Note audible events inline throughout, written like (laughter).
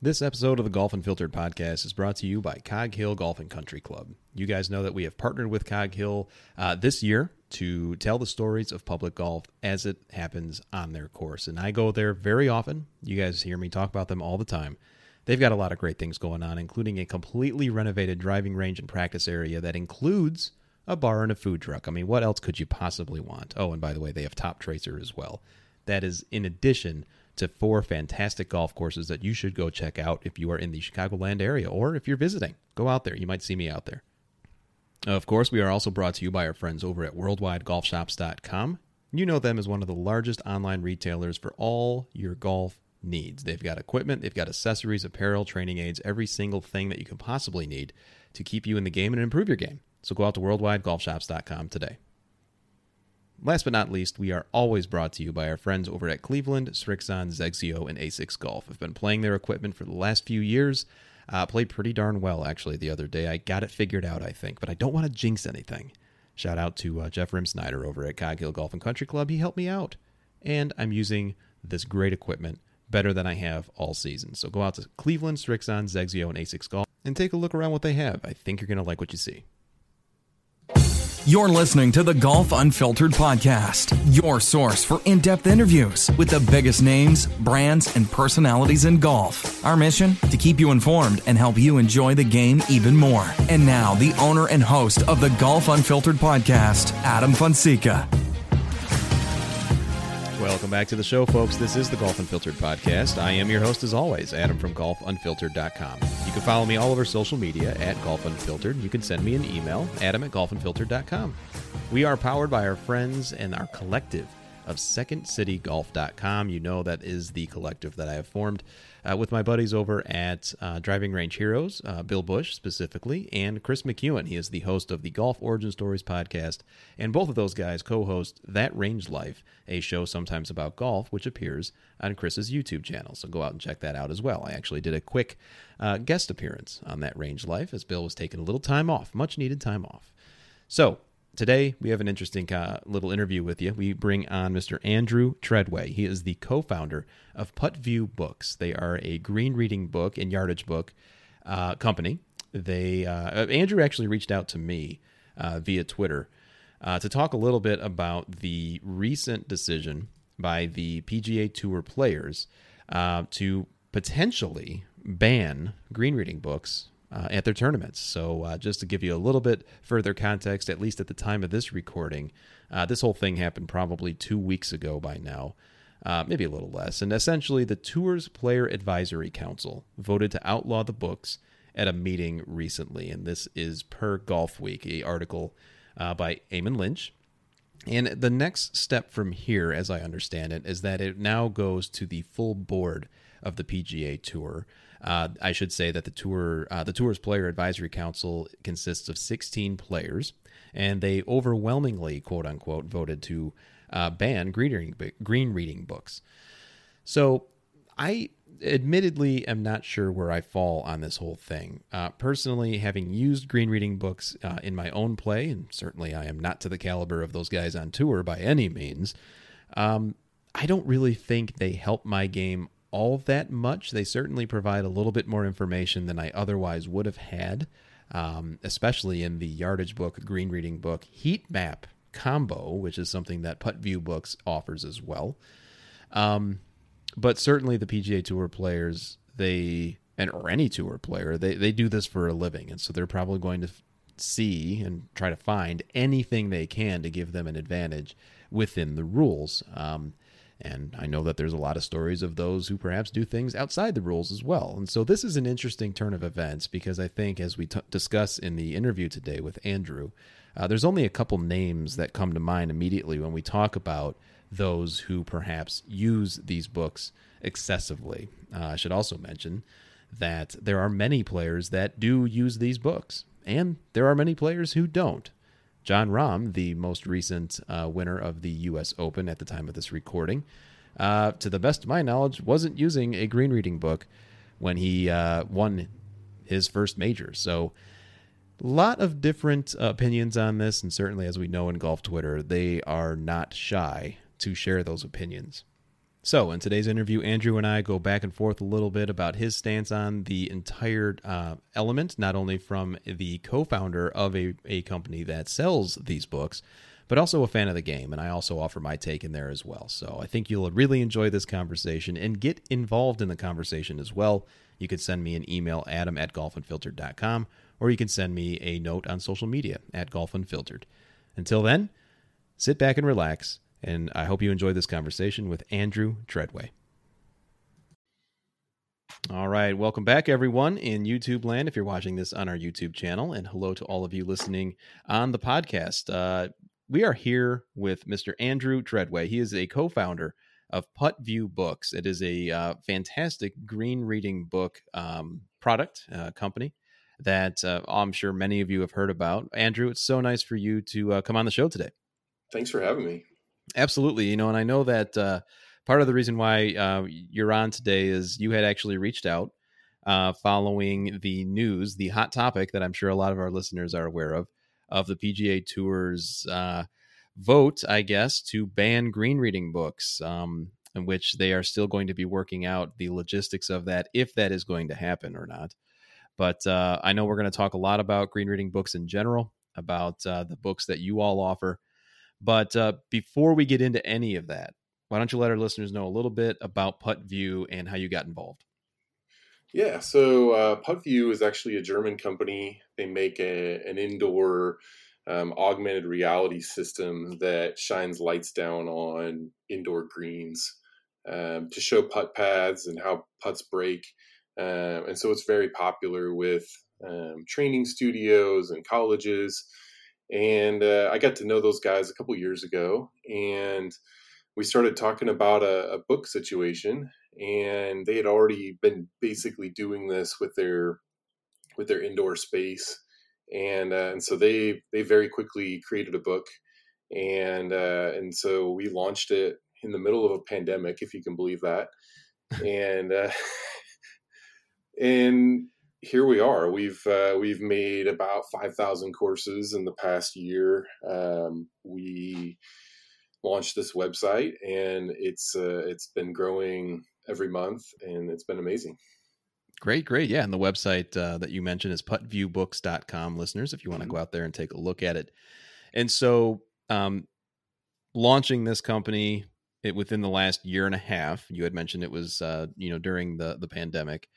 This episode of the Golf Unfiltered podcast is brought to you by Cog Hill Golf and Country Club. You guys know that we have partnered with Cog Hill uh, this year to tell the stories of public golf as it happens on their course. And I go there very often. You guys hear me talk about them all the time. They've got a lot of great things going on, including a completely renovated driving range and practice area that includes a bar and a food truck. I mean, what else could you possibly want? Oh, and by the way, they have Toptracer as well. That is in addition to four fantastic golf courses that you should go check out if you are in the Chicagoland area or if you're visiting. Go out there. You might see me out there. Of course, we are also brought to you by our friends over at worldwidegolfshops.com. You know them as one of the largest online retailers for all your golf needs. They've got equipment, they've got accessories, apparel, training aids, every single thing that you can possibly need to keep you in the game and improve your game. So go out to worldwidegolfshops.com today. Last but not least, we are always brought to you by our friends over at Cleveland, Srixon, XXIO, and A6 Golf. I've been playing their equipment for the last few years. Uh, played pretty darn well, actually, the other day. I got it figured out, I think, but I don't want to jinx anything. Shout out to uh, Jeff Rimsnyder over at Cog Hill Golf and Country Club. He helped me out. And I'm using this great equipment better than I have all season. So go out to Cleveland, Srixon, XXIO, and A6 Golf and take a look around what they have. I think you're going to like what you see. You're listening to the Golf Unfiltered podcast, your source for in depth interviews with the biggest names, brands, and personalities in golf. Our mission? To keep you informed and help you enjoy the game even more. And now, the owner and host of the Golf Unfiltered podcast, Adam Fonseca. Welcome back to the show, folks. This is the Golf Unfiltered podcast. I am your host, as always, Adam from golfunfiltered.com. You can follow me all over social media at Golf Unfiltered. You can send me an email, adam at golfunfiltered.com. We are powered by our friends and our collective of SecondCityGolf.com. You know that is the collective that I have formed uh, with my buddies over at uh, Driving Range Heroes, uh, Bill Bush specifically, and Chris McEwen. He is the host of the Golf Origin Stories podcast, and both of those guys co-host That Range Life, a show sometimes about golf, which appears on Chris's YouTube channel. So go out and check that out as well. I actually did a quick uh, guest appearance on That Range Life as Bill was taking a little time off, much needed time off. So Today, we have an interesting uh, little interview with you. We bring on Mr. Andrew Treadway. He is the co founder of PuttView Books. They are a green reading book and yardage book uh, company. They uh, Andrew actually reached out to me uh, via Twitter uh, to talk a little bit about the recent decision by the PGA Tour players uh, to potentially ban green reading books uh, at their tournaments. So, uh, just to give you a little bit further context, at least at the time of this recording, uh, this whole thing happened probably two weeks ago by now, uh, maybe a little less. And essentially, the Tour's Player Advisory Council voted to outlaw the books at a meeting recently. And this is per Golfweek, a article uh, by Eamon Lynch. And the next step from here, as I understand it, is that it now goes to the full board of the PGA Tour. Uh, I should say that the tour, uh, the tour's player advisory council consists of 16 players, and they overwhelmingly, quote unquote, voted to uh, ban green reading, green reading books. So I admittedly am not sure where I fall on this whole thing. Uh, personally, having used green reading books uh, in my own play, and certainly I am not to the caliber of those guys on tour by any means, um, I don't really think they help my game all that much. They certainly provide a little bit more information than I otherwise would have had, um, especially in the yardage book, green reading book, heat map combo, which is something that PuttView Books offers as well. Um, but certainly the PGA Tour players, they and or any tour player, they they do this for a living, and so they're probably going to see and try to find anything they can to give them an advantage within the rules. Um, and I know that there's a lot of stories of those who perhaps do things outside the rules as well. And so this is an interesting turn of events because I think, as we t- discuss in the interview today with Andrew, uh, there's only a couple names that come to mind immediately when we talk about those who perhaps use these books excessively. Uh, I should also mention that there are many players that do use these books, and there are many players who don't. Jon Rahm, the most recent uh, winner of the U.S. Open at the time of this recording, uh, to the best of my knowledge, wasn't using a green reading book when he uh, won his first major. So, a lot of different opinions on this, and certainly, as we know in golf Twitter, they are not shy to share those opinions. So, in today's interview, Andrew and I go back and forth a little bit about his stance on the entire uh, element, not only from the co founder of a, a company that sells these books, but also a fan of the game. And I also offer my take in there as well. So, I think you'll really enjoy this conversation and get involved in the conversation as well. You could send me an email, adam at golfunfiltered.com, or you can send me a note on social media at golfunfiltered. Until then, sit back and relax and I hope you enjoyed this conversation with Andrew Treadway. All right, welcome back, everyone, in YouTube land. If you're watching this on our YouTube channel, and hello to all of you listening on the podcast. Uh, we are here with Mr. Andrew Treadway. He is a co founder of PuttView Books. It is a uh, fantastic green reading book um, product uh, company that uh, I'm sure many of you have heard about. Andrew, it's so nice for you to uh, come on the show today. Thanks for having me. Absolutely. You know, and I know that uh, part of the reason why uh, you're on today is you had actually reached out uh, following the news, the hot topic that I'm sure a lot of our listeners are aware of, of the PGA Tour's uh, vote, I guess, to ban green reading books, um, in which they are still going to be working out the logistics of that, if that is going to happen or not. But uh, I know we're going to talk a lot about green reading books in general, about uh, the books that you all offer but uh, before we get into any of that, why don't you let our listeners know a little bit about PuttView and how you got involved? Yeah, so uh, PuttView is actually a German company. They make a, an indoor um, augmented reality system that shines lights down on indoor greens um, to show putt paths and how putts break. Um, and so it's very popular with um, training studios and colleges and uh, I got to know those guys a couple years ago, and we started talking about a, a, book situation. And they had already been basically doing this with their with their indoor space, and uh, and so they they very quickly created a book, and uh, and so we launched it in the middle of a pandemic, if you can believe that, and uh, (laughs) and here we are. We've uh, we've made about five thousand courses in the past year. Um, we launched this website, and it's uh, it's been growing every month, and it's been amazing. Great, great. Yeah. And the website uh, that you mentioned is puttviewbooks.com, listeners, if you want to mm-hmm. go out there and take a look at it. And so, um, launching this company it, within the last year and a half, you had mentioned it was, uh, you know, during the, the pandemic.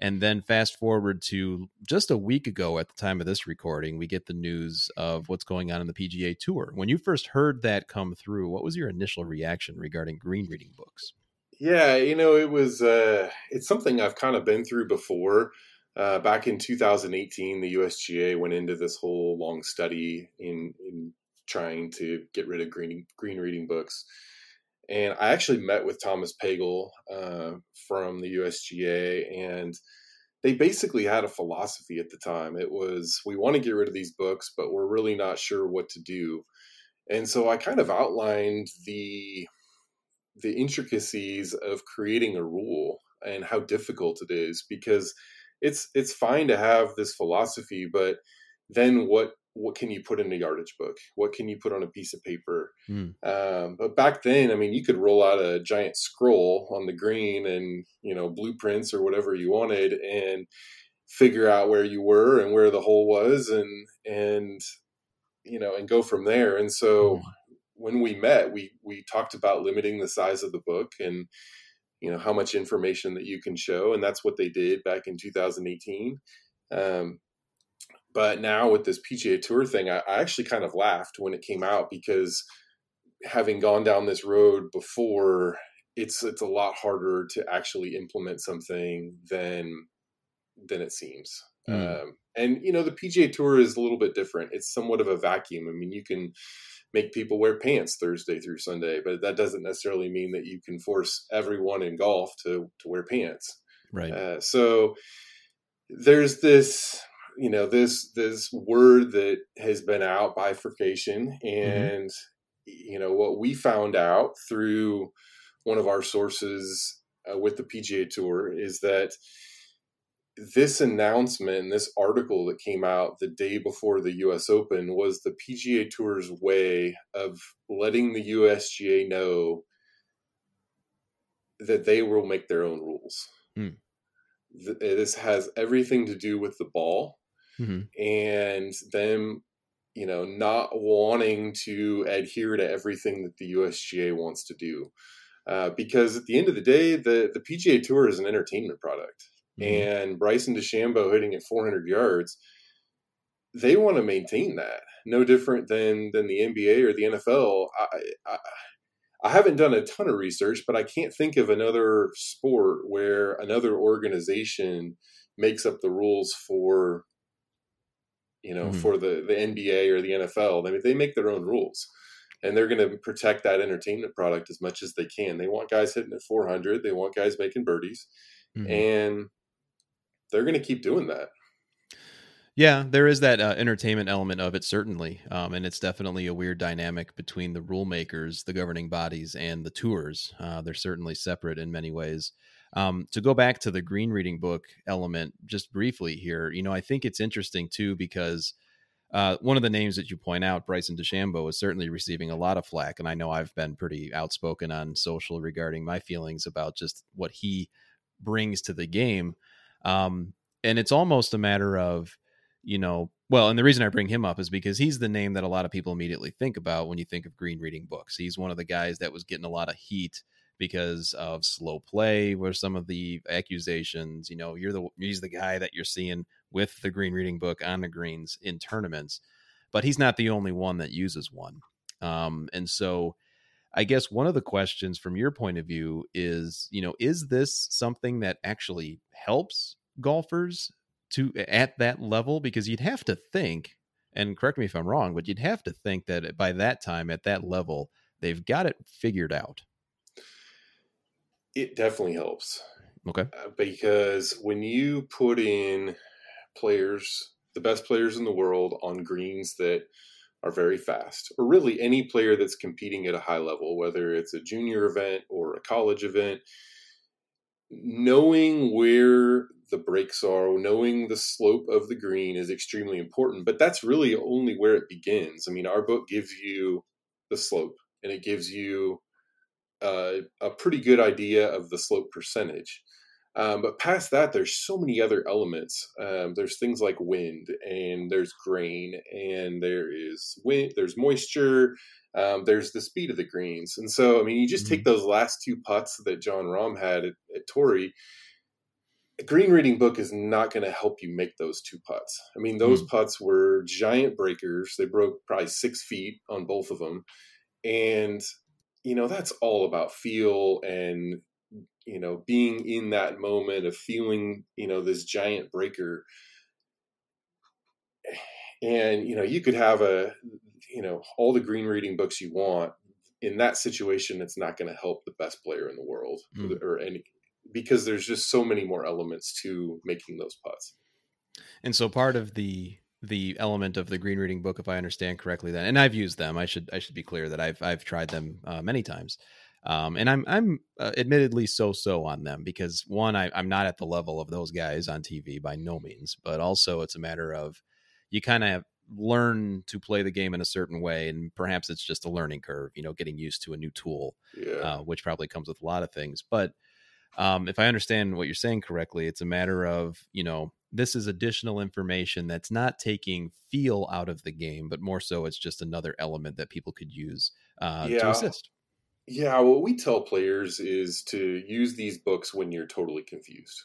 And then fast forward to just a week ago at the time of this recording, we get the news of what's going on in the PGA Tour. When you first heard that come through, what was your initial reaction regarding green reading books? Yeah, you know, it was uh, it's something I've kind of been through before. Uh, back in 2018, the USGA went into this whole long study in in trying to get rid of green green reading books. And I actually met with Thomas Pagel uh, from the USGA, and they basically had a philosophy at the time. It was, we want to get rid of these books, but we're really not sure what to do. And so I kind of outlined the the intricacies of creating a rule and how difficult it is because it's it's fine to have this philosophy but then what what can you put in a yardage book? What can you put on a piece of paper? Mm. Um, but back then, I mean, you could roll out a giant scroll on the green and you know blueprints or whatever you wanted, and figure out where you were and where the hole was, and and you know, and go from there. And so mm. when we met, we we talked about limiting the size of the book and you know how much information that you can show, and that's what they did back in 2018. Um, but now with this PGA Tour thing, I, I actually kind of laughed when it came out because having gone down this road before, it's it's a lot harder to actually implement something than than it seems. Mm. Um, and you know, the PGA Tour is a little bit different. It's somewhat of a vacuum. I mean, you can make people wear pants Thursday through Sunday, but that doesn't necessarily mean that you can force everyone in golf to to wear pants. Right. Uh, so there's this, you know, this this word that has been out bifurcation, and mm-hmm. you know what we found out through one of our sources uh, with the PGA Tour is that this announcement, this article that came out the day before the US Open was the PGA Tour's way of letting the USGA know that they will make their own rules. Mm. This has everything to do with the ball mm-hmm. and them, you know, not wanting to adhere to everything that the USGA wants to do. Uh, because at the end of the day, the, the PGA Tour is an entertainment product mm-hmm. and Bryson DeChambeau hitting at 400 yards, they want to maintain that. No different than than the NBA or the NFL. I, I, I haven't done a ton of research, but I can't think of another sport where another organization makes up the rules for you know mm-hmm. for the the NBA or the NFL. I mean, they make their own rules and they're going to protect that entertainment product as much as they can. They want guys hitting at 400. They want guys making birdies, mm-hmm. and they're going to keep doing that. Yeah, there is that uh, entertainment element of it, certainly. Um, and it's definitely a weird dynamic between the rule makers, the governing bodies, and the tours. Uh, they're certainly separate in many ways. Um, to go back to the green reading book element, just briefly here, you know, I think it's interesting too because uh, one of the names that you point out, Bryson DeChambeau, is certainly receiving a lot of flack. And I know I've been pretty outspoken on social regarding my feelings about just what he brings to the game. Um, and it's almost a matter of, you know, well, and the reason I bring him up is because he's the name that a lot of people immediately think about when you think of green reading books. He's one of the guys that was getting a lot of heat because of slow play were some of the accusations you know you're the he's the guy that you're seeing with the green reading book on the greens in tournaments but he's not the only one that uses one um, and so I guess one of the questions from your point of view is, you know, is this something that actually helps golfers to at that level? Because you'd have to think, and correct me if I'm wrong, but you'd have to think that by that time, at that level, they've got it figured out. It definitely helps. Okay. Uh, because when you put in players, the best players in the world on greens that are very fast, or really any player that's competing at a high level, whether it's a junior event or a college event, knowing where the breaks are, knowing the slope of the green is extremely important. But that's really only where it begins. I mean, our book gives you the slope and it gives you uh, a pretty good idea of the slope percentage. Um, but past that, there's so many other elements. Um, there's things like wind, and there's grain, and there is wind. There's moisture. Um, there's the speed of the greens, and so I mean, you just mm-hmm. take those last two putts that Jon Rahm had at, at Torrey. A green reading book is not going to help you make those two putts. I mean, those mm-hmm. putts were giant breakers. They broke probably six feet on both of them, and you know that's all about feel and you know being in that moment of feeling you know this giant breaker. And you know you could have a you know all the green reading books you want. In that situation it's not going to help the best player in the world mm. or any because there's just so many more elements to making those putts. And so part of the the element of the green reading book if i understand correctly then and i've used them i should i should be clear that i've i've tried them uh, many times um, and I'm I'm uh, admittedly so so on them because one I, I'm not at the level of those guys on TV by no means, but also it's a matter of you kind of learn to play the game in a certain way, and perhaps it's just a learning curve, you know, getting used to a new tool, yeah. uh, which probably comes with a lot of things. But um, if I understand what you're saying correctly, it's a matter of you know this is additional information that's not taking feel out of the game, but more so it's just another element that people could use uh, yeah. to assist. Yeah, what we tell players is to use these books when you're totally confused.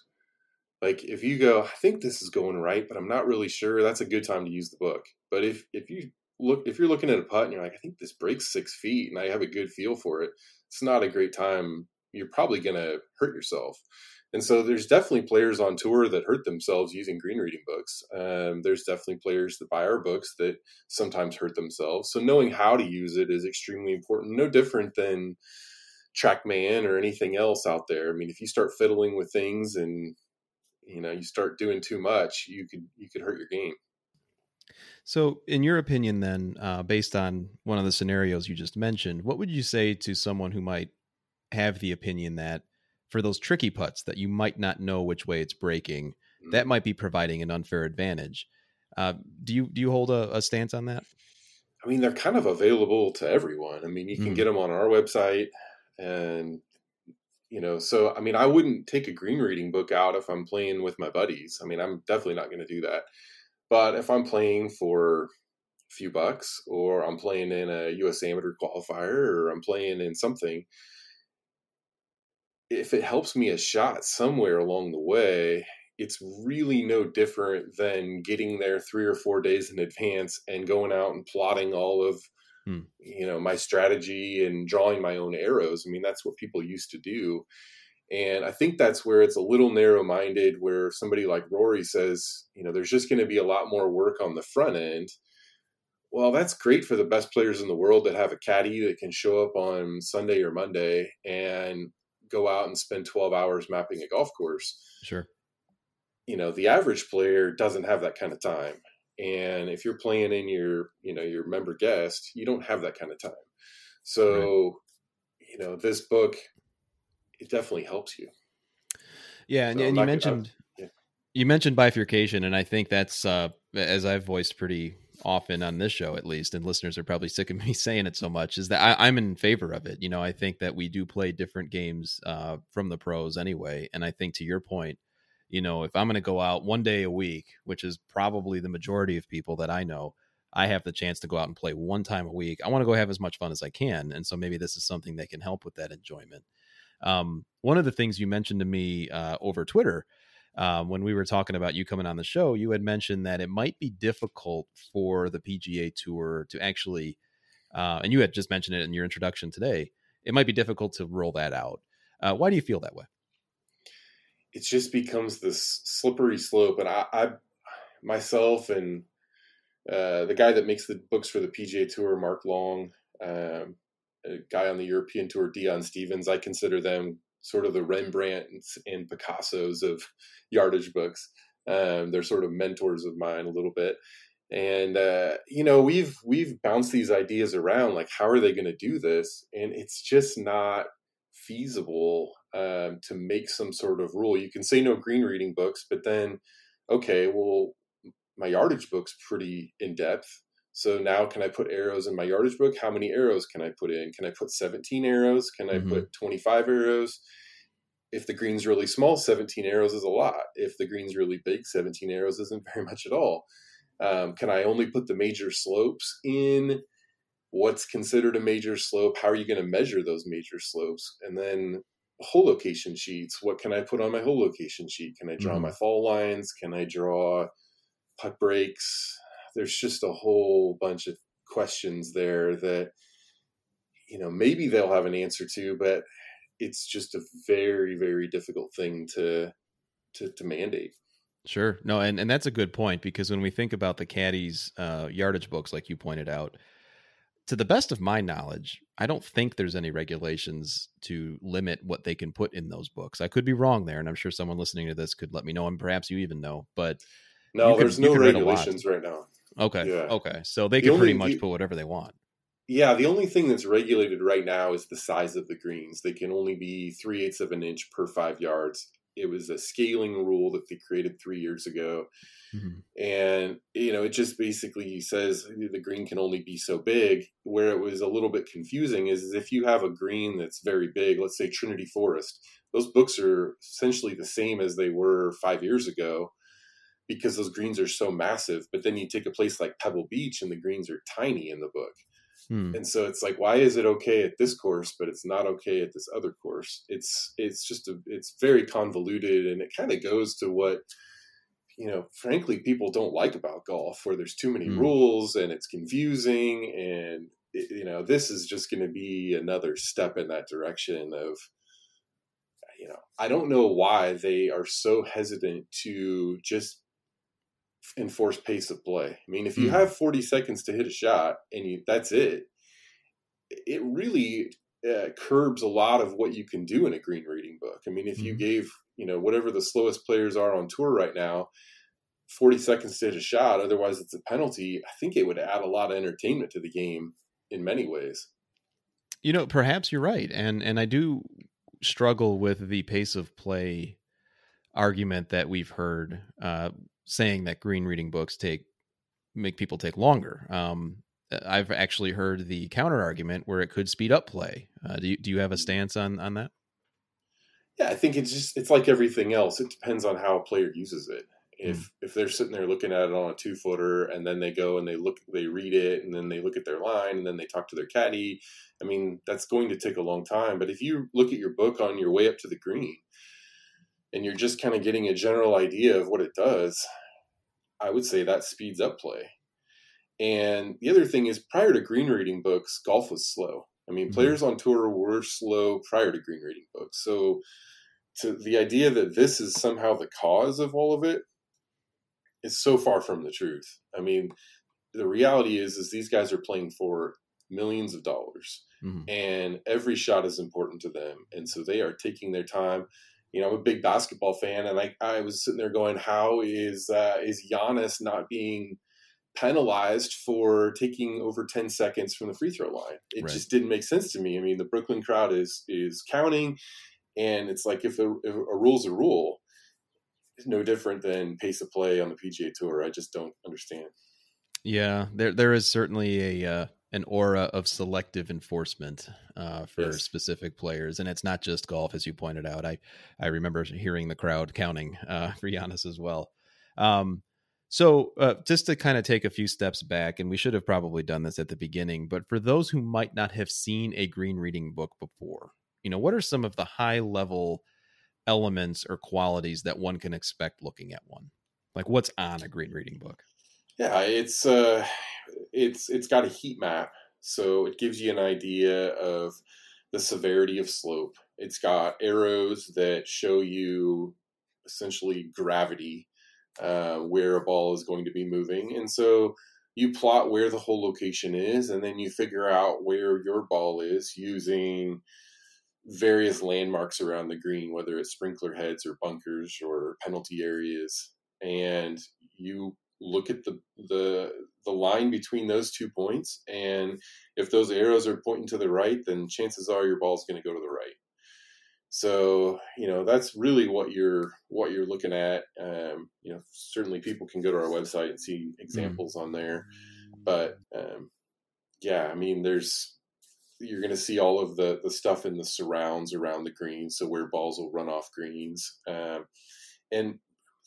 Like if you go, I think this is going right, but I'm not really sure, that's a good time to use the book. But if if you look if you're looking at a putt and you're like, I think this breaks six feet and I have a good feel for it, it's not a great time. You're probably gonna hurt yourself. And so there's definitely players on tour that hurt themselves using green reading books. Um, there's definitely players that buy our books that sometimes hurt themselves. So knowing how to use it is extremely important. No different than TrackMan or anything else out there. I mean, if you start fiddling with things and you know you start doing too much, you could you could hurt your game. So, in your opinion, then, uh, based on one of the scenarios you just mentioned, what would you say to someone who might have the opinion that for those tricky putts that you might not know which way it's breaking, mm-hmm. that might be providing an unfair advantage? Uh, do you do you hold a, a, stance on that? I mean, they're kind of available to everyone. I mean, you can mm. get them on our website, and you know, so I mean, I wouldn't take a green reading book out if I'm playing with my buddies. I mean, I'm definitely not going to do that. But if I'm playing for a few bucks, or I'm playing in a U.S. Amateur qualifier, or I'm playing in something, if it helps me a shot somewhere along the way, it's really no different than getting there three or four days in advance and going out and plotting all of hmm. you know my strategy and drawing my own arrows. I mean, that's what people used to do. And I think that's where it's a little narrow minded, where somebody like Rory says, you know, there's just going to be a lot more work on the front end. Well, that's great for the best players in the world that have a caddy that can show up on Sunday or Monday and go out and spend 12 hours mapping a golf course. Sure. You know, the average player doesn't have that kind of time. And if you're playing in your, you know, your member guest, you don't have that kind of time. So, right. you know, this book it definitely helps you. Yeah, and, so and you mentioned yeah. you mentioned bifurcation, and I think that's uh, as I've voiced pretty often on this show, at least, and listeners are probably sick of (laughs) me saying it so much. Is that I, am in favor of it. You know, I think that we do play different games uh, from the pros anyway, and I think to your point, you know, if I'm going to go out one day a week, which is probably the majority of people that I know. I have the chance to go out and play one time a week. I want to go have as much fun as I can. And so maybe this is something that can help with that enjoyment. Um, one of the things you mentioned to me uh, over Twitter um, when we were talking about you coming on the show, you had mentioned that it might be difficult for the PGA Tour to actually, uh, and you had just mentioned it in your introduction today, it might be difficult to roll that out. Uh, why do you feel that way? It just becomes this slippery slope, and I, I myself and uh, the guy that makes the books for the PGA Tour, Mark Long, um, a guy on the European tour, Dion Stevens. I consider them sort of the Rembrandts and Picassos of yardage books. Um, they're sort of mentors of mine a little bit. And uh, you know, we've we've bounced these ideas around, like how are they going to do this? And it's just not feasible um, to make some sort of rule. You can say no green reading books, but then, okay, well, my yardage book's pretty in depth. So now can I put arrows in my yardage book? How many arrows can I put in? Can I put 17 arrows? Can I mm-hmm. put 25 arrows? If the green's really small, 17 arrows is a lot. If the green's really big, 17 arrows isn't (laughs) very much at all. Um, can I only put the major slopes in? What's considered a major slope? How are you going to measure those major slopes? And then hole location sheets. What can I put on my hole location sheet? Can I draw mm-hmm. my fall lines? Can I draw putt breaks? There's just a whole bunch of questions there that you know maybe they'll have an answer to but it's just a very very difficult thing to to, to mandate. Sure. No and, and that's a good point because when we think about the caddies uh, yardage books like you pointed out to the best of my knowledge i don't think there's any regulations to limit what they can put in those books. I could be wrong there and i'm sure someone listening to this could let me know and perhaps you even know but no there's no regulations right now Okay. Yeah. Okay. So they the can only, pretty much the, put whatever they want. Yeah. The only thing that's regulated right now is the size of the greens. They can only be three eighths of an inch per five yards. It was a scaling rule that they created three years ago. Mm-hmm. And, you know, it just basically says the green can only be so big. Where it was a little bit confusing is, is if you have a green that's very big, let's say Trinity Forest, those books are essentially the same as they were five years ago because those greens are so massive. But then you take a place like Pebble Beach and the greens are tiny in the book. Hmm. And so it's like, why is it okay at this course, but it's not okay at this other course? It's it's just a it's very convoluted, and it kind of goes to what you know. Frankly, people don't like about golf, where there's too many hmm. rules and it's confusing, and it, you know, this is just going to be another step in that direction of you know, I don't know why they are so hesitant to just enforce pace of play. I mean, if you mm. have 40 seconds to hit a shot and you that's it, it really uh, curbs a lot of what you can do in a green reading book. I mean, if you mm-hmm. gave, you know, whatever the slowest players are on tour right now, 40 seconds to hit a shot, otherwise it's a penalty, I think it would add a lot of entertainment to the game in many ways. You know, perhaps you're right. And and I do struggle with the pace of play argument that we've heard uh, saying that green reading books take make people take longer. Um, I've actually heard the counter argument where it could speed up play. Uh, do you do you have a stance on on that? Yeah, I think it's just it's like everything else. It depends on how a player uses it. If mm. if they're sitting there looking at it on a two footer and then they go and they look they read it and then they look at their line and then they talk to their caddy, I mean that's going to take a long time. But if you look at your book on your way up to the green and you're just kind of getting a general idea of what it does, I would say that speeds up play. And the other thing is, prior to green reading books, golf was slow. I mean, mm-hmm. players on tour were slow prior to green reading books. So, to the idea that this is somehow the cause of all of it is so far from the truth. I mean, the reality is, is these guys are playing for millions of dollars, mm-hmm. and every shot is important to them, and so they are taking their time. You know, I'm a big basketball fan, and I, I was sitting there going, "How is uh, is Giannis not being penalized for taking over 10 seconds from the free throw line. It right. just didn't make sense to me. I mean, the Brooklyn crowd is is counting, and it's like if a, if a rule's a rule, it's no different than pace of play on the PGA Tour. I just don't understand. Yeah, there there is certainly a uh, an aura of selective enforcement uh, for yes. specific players, and it's not just golf, as you pointed out. I I remember hearing the crowd counting uh, for Giannis as well. Um, so, uh, just to kind of take a few steps back, and we should have probably done this at the beginning, but for those who might not have seen a green reading book before, you know, what are some of the high level elements or qualities that one can expect looking at one? Like, what's on a green reading book? Yeah, it's uh, it's it's got a heat map, so it gives you an idea of the severity of slope. It's got arrows that show you essentially gravity uh, where a ball is going to be moving. And so you plot where the hole location is, and then you figure out where your ball is using various landmarks around the green, whether it's sprinkler heads or bunkers or penalty areas. And you look at the the the line between those two points and if those arrows are pointing to the right then chances are your ball is going to go to the right so you know that's really what you're what you're looking at um, you know certainly people can go to our website and see mm-hmm. examples mm. on there but um, yeah i mean there's you're going to see all of the the stuff in the surrounds around the greens so where balls will run off greens um, and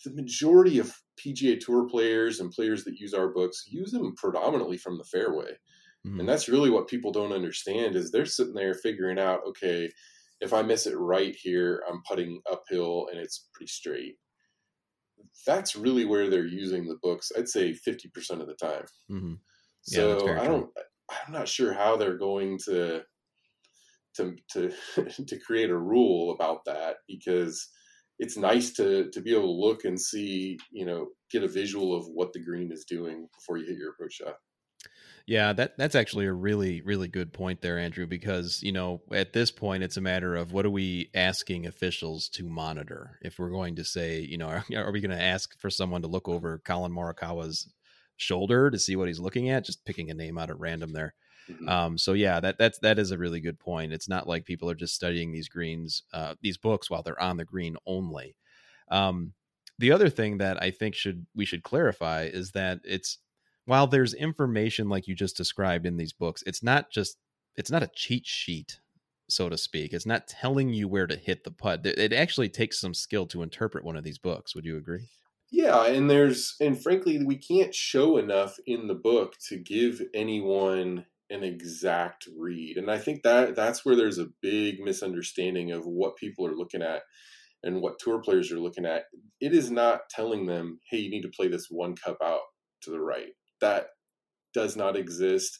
the majority of pga tour players and players that use our books use them predominantly from the fairway mm. and that's really what people don't understand is they're sitting there figuring out okay if I miss it right here, I'm putting uphill and it's pretty straight. That's really where they're using the books. I'd say 50% of the time. Mm-hmm. Yeah, so I don't, I'm not sure how they're going to, to, to, (laughs) to create a rule about that because it's nice to, to be able to look and see, you know, get a visual of what the green is doing before you hit your approach shot. Yeah, that that's actually a really really good point there, Andrew. Because you know at this point it's a matter of what are we asking officials to monitor? If we're going to say, you know, are, (laughs) are we going to ask for someone to look over Collin Morikawa's shoulder to see what he's looking at? Just picking a name out at random there. Mm-hmm. Um, so yeah, that that's that is a really good point. It's not like people are just studying these greens, uh, these books while they're on the green only. Um, the other thing that I think should we should clarify is that it's while there's information like you just described in these books, it's not just it's not a cheat sheet, so to speak. It's not telling you where to hit the putt. It actually takes some skill to interpret one of these books. Would you agree? Yeah, and there's and frankly, we can't show enough in the book to give anyone an exact read. And I think that that's where there's a big misunderstanding of what people are looking at and what tour players are looking at. It is not telling them, "Hey, you need to play this one cup out to the right." that does not exist.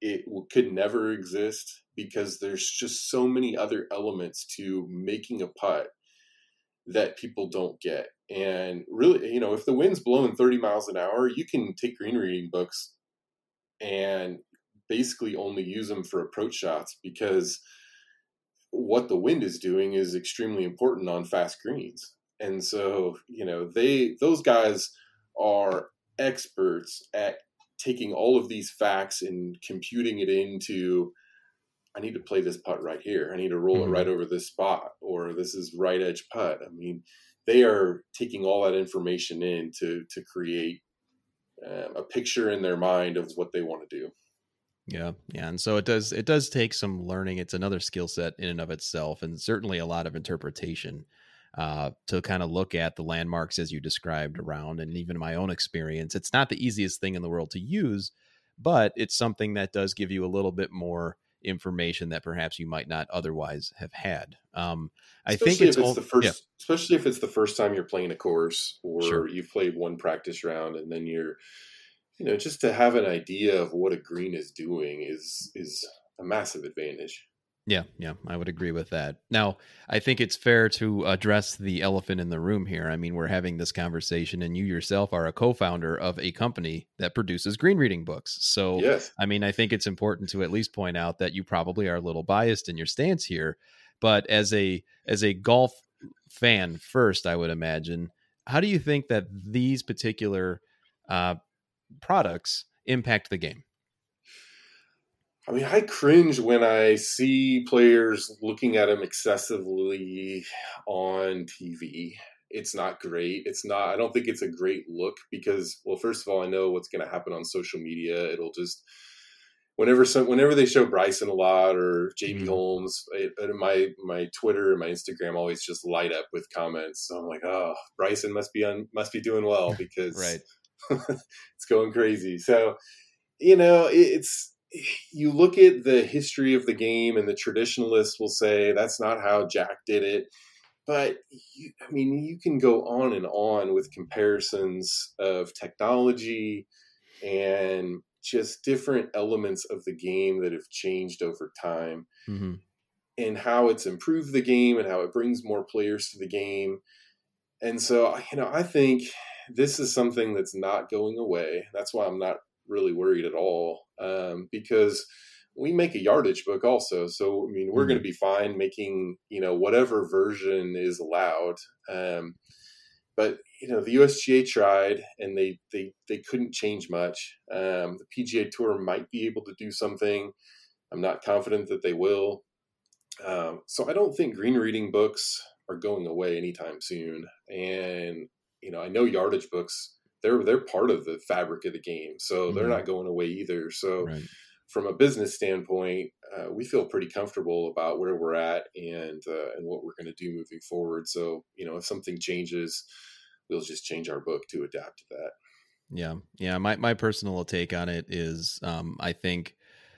It could never exist because there's just so many other elements to making a putt that people don't get. And really, you know, if the wind's blowing 30 miles an hour, you can take green reading books and basically only use them for approach shots because what the wind is doing is extremely important on fast greens. And so, you know, they those guys are experts at taking all of these facts and computing it into I need to play this putt right here. I need to roll mm-hmm. it right over this spot or this is right edge putt. I mean, they are taking all that information in to to create um, a picture in their mind of what they want to do. Yeah, yeah, and so it does. It does take some learning. It's another skill set in and of itself, and certainly a lot of interpretation uh, to kind of look at the landmarks as you described around, and even my own experience. It's not the easiest thing in the world to use, but it's something that does give you a little bit more information that perhaps you might not otherwise have had. Um, I especially think it's, if it's the first, yeah. especially if it's the first time you're playing a course or sure. you've played one practice round and then you're, you know, just to have an idea of what a green is doing is is a massive advantage. Yeah, yeah, I would agree with that. Now, I think it's fair to address the elephant in the room here. I mean, we're having this conversation, and you yourself are a co founder of a company that produces green reading books. So, yes. I mean, I think it's important to at least point out that you probably are a little biased in your stance here. But as a as a golf fan first, I would imagine, how do you think that these particular uh, products impact the game? I mean, I cringe when I see players looking at him excessively on TV. It's not great. It's not, I don't think it's a great look because, well, first of all, I know what's going to happen on social media. It'll just, whenever some, whenever they show Bryson a lot or JB mm-hmm. Holmes, it, my, my Twitter and my Instagram always just light up with comments. So I'm like, oh, Bryson must be on, must be doing well (laughs) because right. (laughs) it's going crazy. So, you know, it's, you look at the history of the game, and the traditionalists will say that's not how Jack did it. But you, I mean, you can go on and on with comparisons of technology and just different elements of the game that have changed over time mm-hmm. and how it's improved the game and how it brings more players to the game. And so, you know, I think this is something that's not going away. That's why I'm not really worried at all um, because we make a yardage book also. So I mean, we're mm-hmm. going to be fine making you know whatever version is allowed. Um, but you know, the USGA tried and they they they couldn't change much. Um, the PGA Tour might be able to do something. I'm not confident that they will. Um, so I don't think green reading books are going away anytime soon. And you know, I know yardage books they're they're part of the fabric of the game, so mm-hmm. they're not going away either. So. Right. From a business standpoint, uh, we feel pretty comfortable about where we're at and uh, and what we're going to do moving forward. So, you know, if something changes, we'll just change our book to adapt to that. Yeah, yeah. My my personal take on it is, um, I think,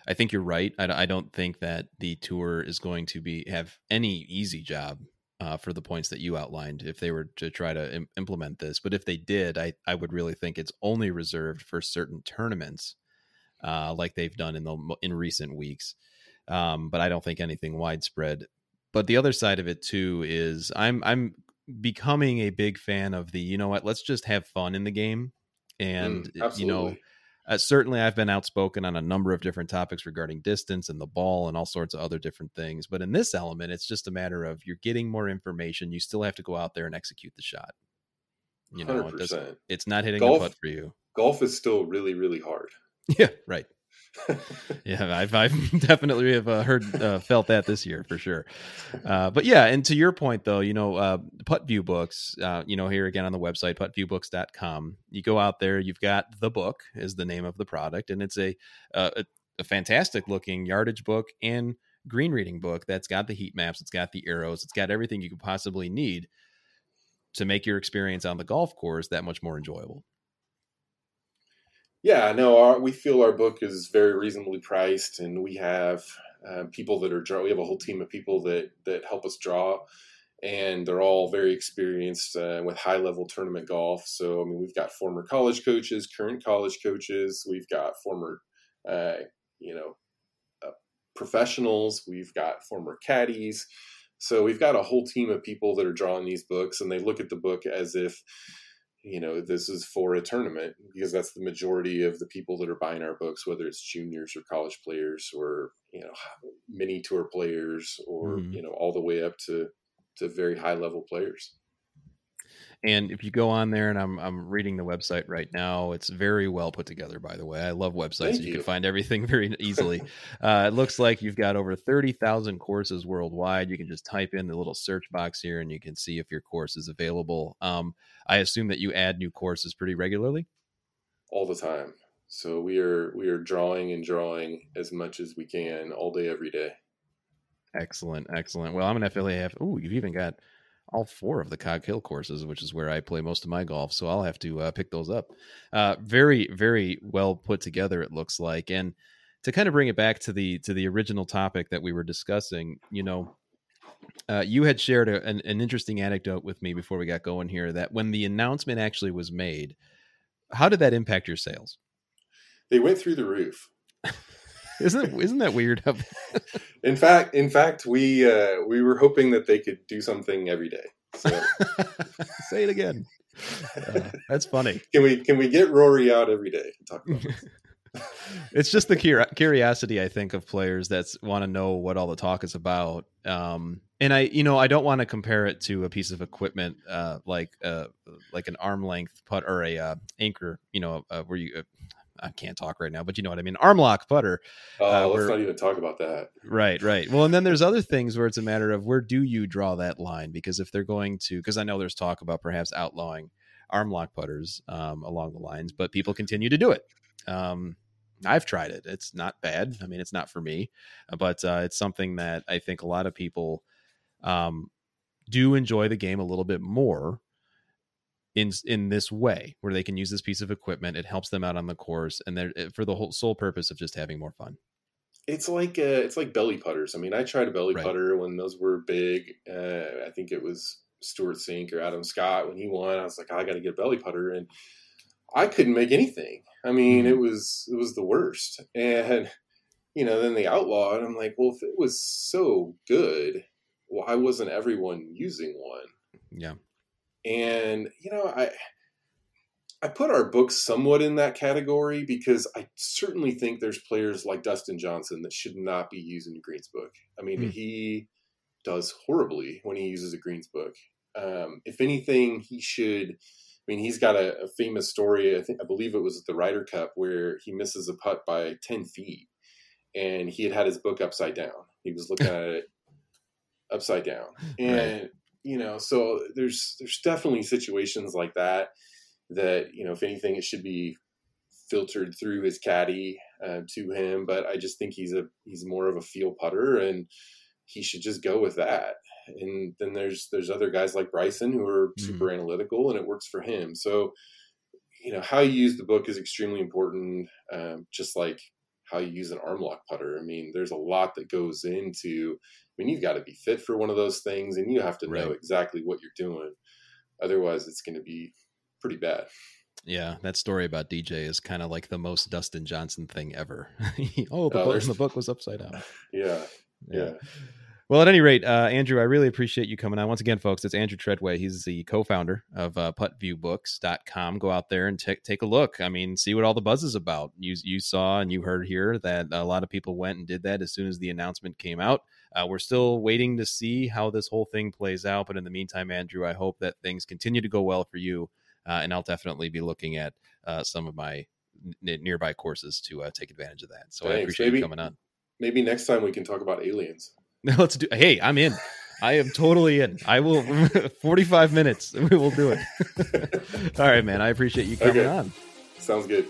I think you're right. I, I don't think that the tour is going to be have any easy job uh, for the points that you outlined if they were to try to Im- implement this. But if they did, I, I would really think it's only reserved for certain tournaments, uh, like they've done in the in recent weeks. Um, but I don't think anything widespread. But the other side of it too is I'm I'm becoming a big fan of the you know what let's just have fun in the game and mm, you know uh, certainly, I've been outspoken on a number of different topics regarding distance and the ball and all sorts of other different things. But in this element, it's just a matter of you're getting more information. You still have to go out there and execute the shot. You know, it it's not hitting golf, the putt for you. Golf is still really, really hard. (laughs) Yeah, right yeah, I've, I've (laughs) definitely have uh, heard uh, felt that this year for sure. Uh, but yeah, and to your point though, you know, uh, PuttView books. Uh, you know, here again on the website puttviewbooks.com. You go out there, you've got the book is the name of the product, and it's a a, a fantastic looking yardage book and green reading book that's got the heat maps, it's got the arrows, it's got everything you could possibly need to make your experience on the golf course that much more enjoyable. Yeah, no, our, we feel our book is very reasonably priced, and we have uh, people that are draw. We have a whole team of people that that help us draw, and they're all very experienced uh, with high level tournament golf. So I mean, we've got former college coaches, current college coaches. We've got former, uh, you know, uh, professionals, we've got former caddies. So we've got a whole team of people that are drawing these books, and they look at the book as if you know this is for a tournament because that's the majority of the people that are buying our books whether it's juniors or college players or you know mini tour players or mm. you know all the way up to to very high level players and if you go on there, and I'm I'm reading the website right now, it's very well put together. By the way, I love websites. You, you, can find everything (laughs) very easily. (laughs) uh, it looks like you've got over thirty thousand courses worldwide. You can just type in the little search box here, and you can see if your course is available. Um, I assume that you add new courses pretty regularly. All the time. So we are we are drawing and drawing as much as we can all day every day. Excellent, excellent. Well, I'm an affiliate. Oh, you've even got all four of the Cog Hill courses, which is where I play most of my golf. So I'll have to uh, pick those up. Uh, very, very well put together. It looks like, and to kind of bring it back to the to the original topic that we were discussing, you know, uh, you had shared a, an, an interesting anecdote with me before we got going here. That when the announcement actually was made, how did that impact your sales? They went through the roof. Isn't isn't that weird? (laughs) in fact, in fact, we uh, we were hoping that they could do something every day. So. (laughs) Say it again. Uh, that's funny. (laughs) Can we can we get Rory out every day and talk about this? it's just the curiosity I think of players that want to know what all the talk is about. Um, and I, you know, I don't want to compare it to a piece of equipment uh, like uh, like an arm length putt or a uh, anchor, you know, uh, where you uh, I can't talk right now, but you know what I mean. Arm lock putter. Oh, uh, let's not even talk about that. Right, right. Well, and then there's other things where it's a matter of where do you draw that line? Because if they're going to, because I know there's talk about perhaps outlawing arm lock putters um, along the lines, but people continue to do it. Um, I've tried it. It's not bad. I mean, it's not for me, but uh, it's something that I think a lot of people um, do enjoy the game a little bit more in in this way where they can use this piece of equipment it helps them out on the course and they're eh, for the whole sole purpose of just having more fun. It's like uh, it's like belly putters. I mean i tried a belly right. putter when those were big uh, i think it was Stewart Cink or adam scott when he won. I was like i gotta get a belly putter and i couldn't make anything. I mean mm-hmm. it was it was the worst. And you know then they outlawed i'm like well if it was so good why wasn't everyone using one? Yeah and you know, I I put our books somewhat in that category because I certainly think there's players like Dustin Johnson that should not be using a greens book. I mean, mm. he does horribly when he uses a greens book. Um, if anything, he should. I mean, he's got a, a, famous story. I think I believe it was at the Ryder Cup where he misses a putt by ten feet, and he had had his book upside down. He was looking (laughs) at it upside down, and right you know, so there's there's definitely situations like that that you know, if anything, it should be filtered through his caddy uh, to him. But I just think he's a he's more of a feel putter, and he should just go with that. And then there's there's other guys like Bryson who are mm-hmm. super analytical, and it works for him. So you know, how you use the book is extremely important. Um, just like how you use an arm lock putter. I mean, there's a lot that goes into. I mean, you've got to be fit for one of those things, and you have to right. know exactly what you're doing. Otherwise, it's going to be pretty bad. Yeah, that story about DJ is kind of like the most Dustin Johnson thing ever. (laughs) oh, the, book, the book was upside down. (laughs) Yeah, yeah. yeah. Well, at any rate, uh, Andrew, I really appreciate you coming on. Once again, folks, it's Andrew Treadway. He's the co-founder of uh, puttviewbooks.com. Go out there and t- take a look. I mean, see what all the buzz is about. You, you saw and you heard here that a lot of people went and did that as soon as the announcement came out. Uh, we're still waiting to see how this whole thing plays out. But in the meantime, Andrew, I hope that things continue to go well for you. Uh, and I'll definitely be looking at uh, some of my n- nearby courses to uh, take advantage of that. So Thanks. I appreciate maybe, you coming on. Maybe next time we can talk about aliens. (laughs) Let's do. Hey, I'm in. I am totally in. I will. (laughs) 45 minutes. (laughs) We will do it. All right, man. I appreciate you coming okay. on. Sounds good.